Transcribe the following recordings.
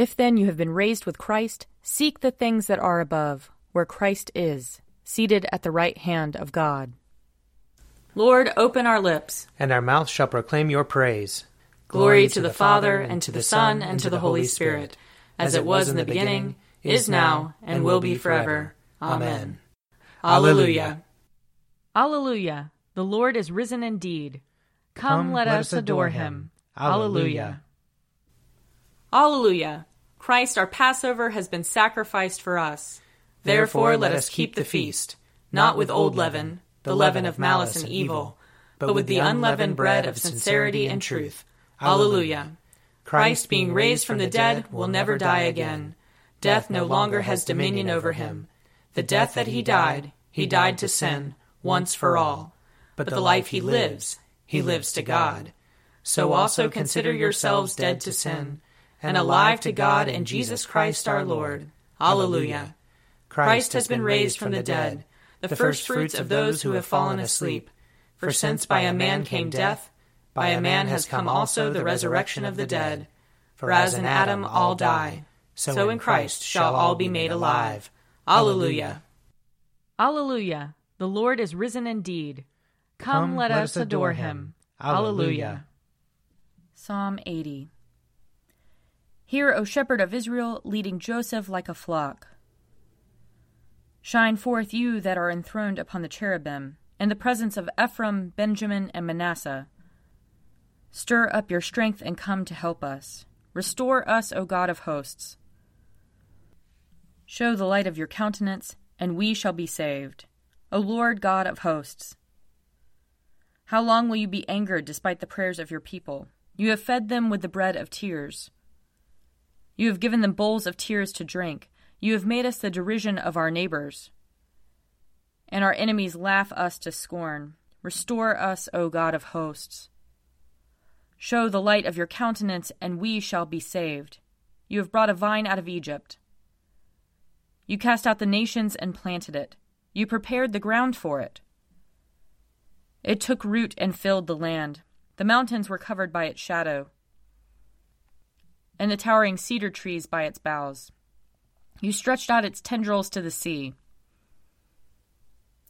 If then you have been raised with Christ, seek the things that are above, where Christ is, seated at the right hand of God. Lord, open our lips, and our mouth shall proclaim your praise. Glory to the Father, and to the Son, and to the Holy Spirit, as it was in the beginning, is now, and will be forever. Amen. Alleluia. Alleluia. The Lord is risen indeed. Come, let, us adore him. Alleluia. Alleluia. Christ our Passover has been sacrificed for us. Therefore let us keep the feast, not with old leaven, the leaven of malice and evil, but with the unleavened bread of sincerity and truth. Alleluia. Christ, being raised from the dead, will never die again. Death no longer has dominion over him. The death that he died, he died to sin, once for all. But the life he lives, he lives to God. So also consider yourselves dead to sin, and alive to God and Jesus Christ our Lord. Alleluia. Christ has been raised from the dead, the firstfruits of those who have fallen asleep. For since by a man came death, by a man has come also the resurrection of the dead. For as in Adam all die, so in Christ shall all be made alive. Alleluia. Alleluia. The Lord is risen indeed. Come, let, us adore him. Alleluia. Psalm 80. Hear, O shepherd of Israel, leading Joseph like a flock. Shine forth, you that are enthroned upon the cherubim, in the presence of Ephraim, Benjamin, and Manasseh. Stir up your strength and come to help us. Restore us, O God of hosts. Show the light of your countenance, and we shall be saved. O Lord God of hosts. How long will you be angered despite the prayers of your people? You have fed them with the bread of tears. You have given them bowls of tears to drink. You have made us the derision of our neighbors. And our enemies laugh us to scorn. Restore us, O God of hosts. Show the light of your countenance, and we shall be saved. You have brought a vine out of Egypt. You cast out the nations and planted it. You prepared the ground for it. It took root and filled the land. The mountains were covered by its shadow, and the towering cedar trees by its boughs. You stretched out its tendrils to the sea,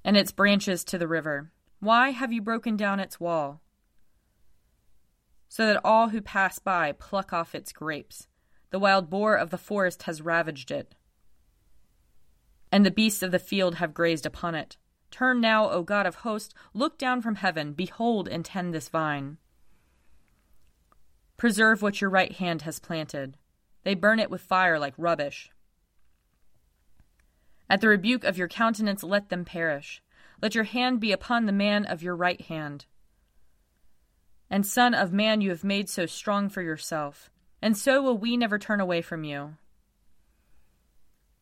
and its branches to the river. Why have you broken down its wall? So that all who pass by pluck off its grapes. The wild boar of the forest has ravaged it, and the beasts of the field have grazed upon it. Turn now, O God of hosts, look down from heaven, behold and tend this vine. Preserve what your right hand has planted. They burn it with fire like rubbish. At the rebuke of your countenance, let them perish. Let your hand be upon the man of your right hand. And, Son of Man, you have made so strong for yourself, and so will we never turn away from you.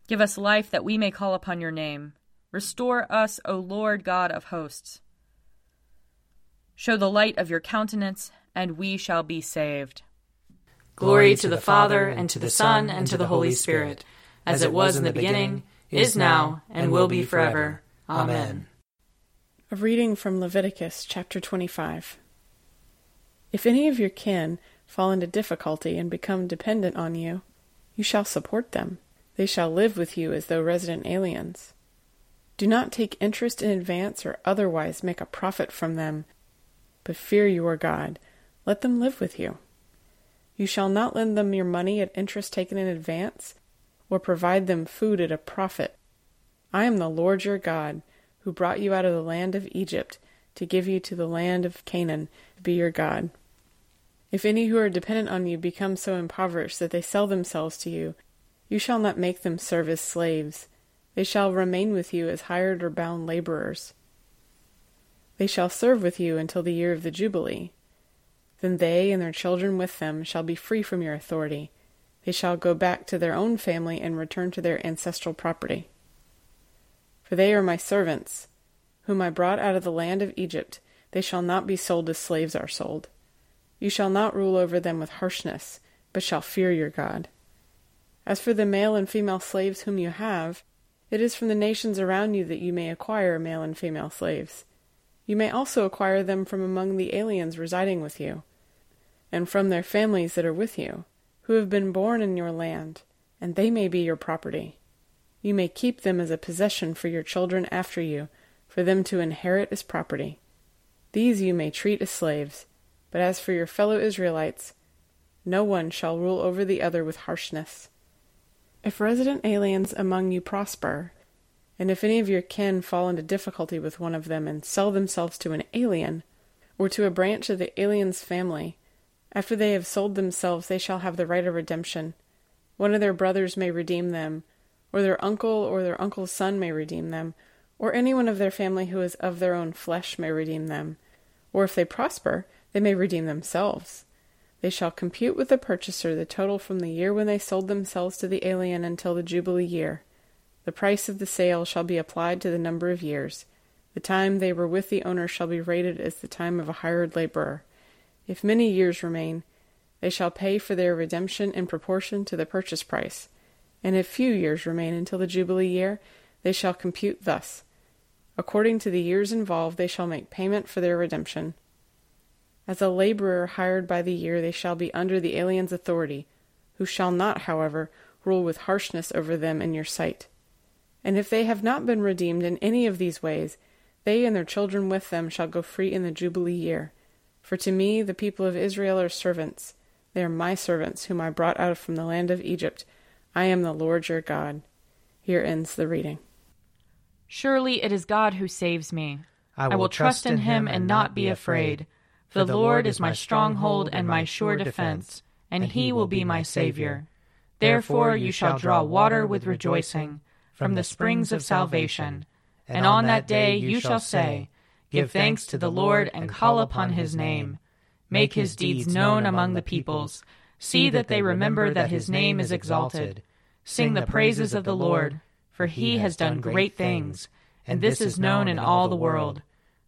Give us life that we may call upon your name. Restore us, O Lord God of hosts. Show the light of your countenance, and we shall be saved. Glory to the Father, and to the Son, and to the Holy Spirit, as it was in the beginning, is now, and will be forever. Amen. A reading from Leviticus chapter 25. If any of your kin fall into difficulty and become dependent on you, you shall support them. They shall live with you as though resident aliens. Do not take interest in advance or otherwise make a profit from them, but fear your God. Let them live with you. You shall not lend them your money at interest taken in advance, or provide them food at a profit. I am the Lord your God, who brought you out of the land of Egypt to give you to the land of Canaan to be your God. If any who are dependent on you become so impoverished that they sell themselves to you, you shall not make them serve as slaves they shall remain with you as hired or bound laborers. They shall serve with you until the year of the Jubilee. Then they and their children with them shall be free from your authority. They shall go back to their own family and return to their ancestral property. For they are my servants, whom I brought out of the land of Egypt. They shall not be sold as slaves are sold. You shall not rule over them with harshness, but shall fear your God. As for the male and female slaves whom you have, it is from the nations around you that you may acquire male and female slaves. You may also acquire them from among the aliens residing with you, and from their families that are with you, who have been born in your land, and they may be your property. You may keep them as a possession for your children after you, for them to inherit as property. These you may treat as slaves, but as for your fellow Israelites, no one shall rule over the other with harshness. If resident aliens among you prosper, and if any of your kin fall into difficulty with one of them and sell themselves to an alien, or to a branch of the alien's family, after they have sold themselves they shall have the right of redemption. One of their brothers may redeem them, or their uncle or their uncle's son may redeem them, or any one of their family who is of their own flesh may redeem them. Or if they prosper, they may redeem themselves. They shall compute with the purchaser the total from the year when they sold themselves to the alien until the Jubilee year. The price of the sale shall be applied to the number of years. The time they were with the owner shall be rated as the time of a hired laborer. If many years remain, they shall pay for their redemption in proportion to the purchase price. And if few years remain until the Jubilee year, they shall compute thus. According to the years involved, they shall make payment for their redemption. As a laborer hired by the year, they shall be under the alien's authority, who shall not, however, rule with harshness over them in your sight. And if they have not been redeemed in any of these ways, they and their children with them shall go free in the Jubilee year. For to me the people of Israel are servants. They are my servants, whom I brought out from the land of Egypt. I am the Lord your God. Here ends the reading. Surely it is God who saves me. I will, I will trust in him and not be afraid. For the Lord is my stronghold and my sure defense, and he will be my Savior. Therefore you shall draw water with rejoicing from the springs of salvation. And on that day you shall say, Give thanks to the Lord and call upon his name. Make his deeds known among the peoples. See that they remember that his name is exalted. Sing the praises of the Lord, for he has done great things, and this is known in all the world.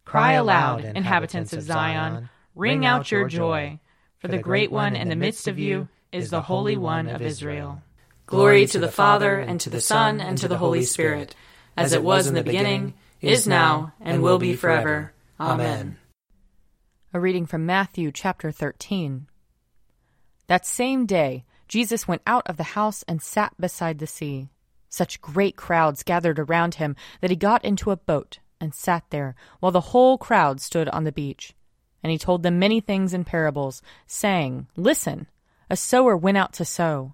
Cry aloud, inhabitants of Zion, ring out your joy, for the great one in the midst of you is the Holy One of Israel. Glory to the Father, and to the Son, and to the Holy Spirit, as it was in the beginning, is now, and will be forever. Amen. A reading from Matthew chapter 13. That same day, Jesus went out of the house and sat beside the sea. Such great crowds gathered around him that he got into a boat and sat there, while the whole crowd stood on the beach. And he told them many things in parables, saying, Listen, a sower went out to sow.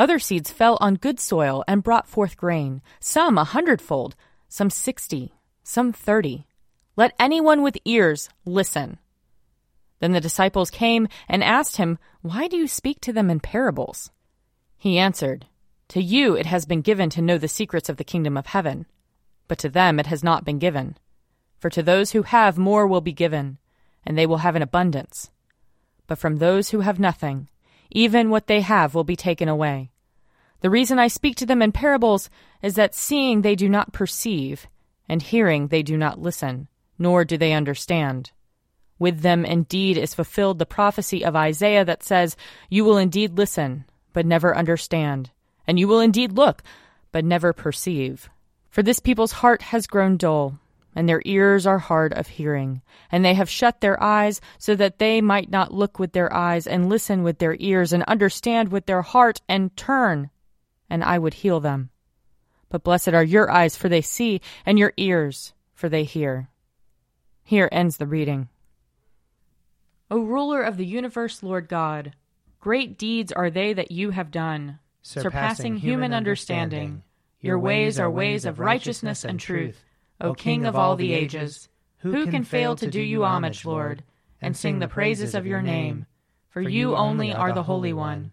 Other seeds fell on good soil and brought forth grain, some a hundredfold, some sixty, some thirty. Let anyone with ears listen. Then the disciples came and asked him, Why do you speak to them in parables? He answered, To you it has been given to know the secrets of the kingdom of heaven, but to them it has not been given. For to those who have more will be given, and they will have an abundance. But from those who have nothing, even what they have will be taken away. The reason I speak to them in parables is that seeing they do not perceive, and hearing they do not listen, nor do they understand. With them indeed is fulfilled the prophecy of Isaiah that says, You will indeed listen, but never understand, and you will indeed look, but never perceive. For this people's heart has grown dull, and their ears are hard of hearing, and they have shut their eyes so that they might not look with their eyes, and listen with their ears, and understand with their heart, and turn, and I would heal them. But blessed are your eyes, for they see, and your ears, for they hear. Here ends the reading. O ruler of the universe, Lord God, great deeds are they that you have done, surpassing human understanding. Your ways are ways of righteousness and truth, O King of all the ages. Who can fail to do you homage, Lord, and sing the praises of your name? For you only are the Holy One.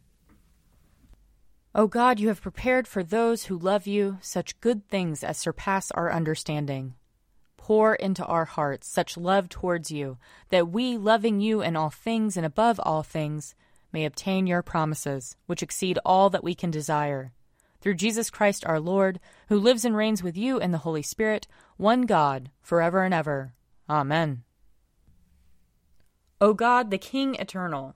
O God, you have prepared for those who love you such good things as surpass our understanding. Pour into our hearts such love towards you, that we, loving you in all things and above all things, may obtain your promises, which exceed all that we can desire. Through Jesus Christ our Lord, who lives and reigns with you in the Holy Spirit, one God, forever and ever. Amen. O God, the King eternal,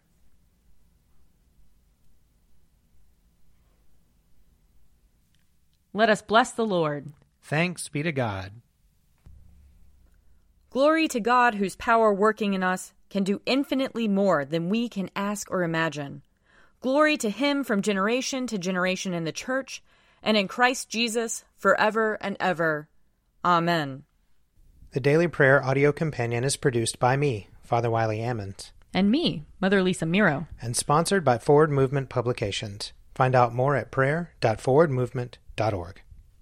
Let us bless the Lord. Thanks be to God. Glory to God, whose power working in us can do infinitely more than we can ask or imagine. Glory to Him from generation to generation in the Church and in Christ Jesus forever and ever. Amen. The Daily Prayer audio companion is produced by me, Father Wiley Ammons. And me, Mother Lisa Miro. And sponsored by Forward Movement Publications. Find out more at prayer.forwardmovement.org.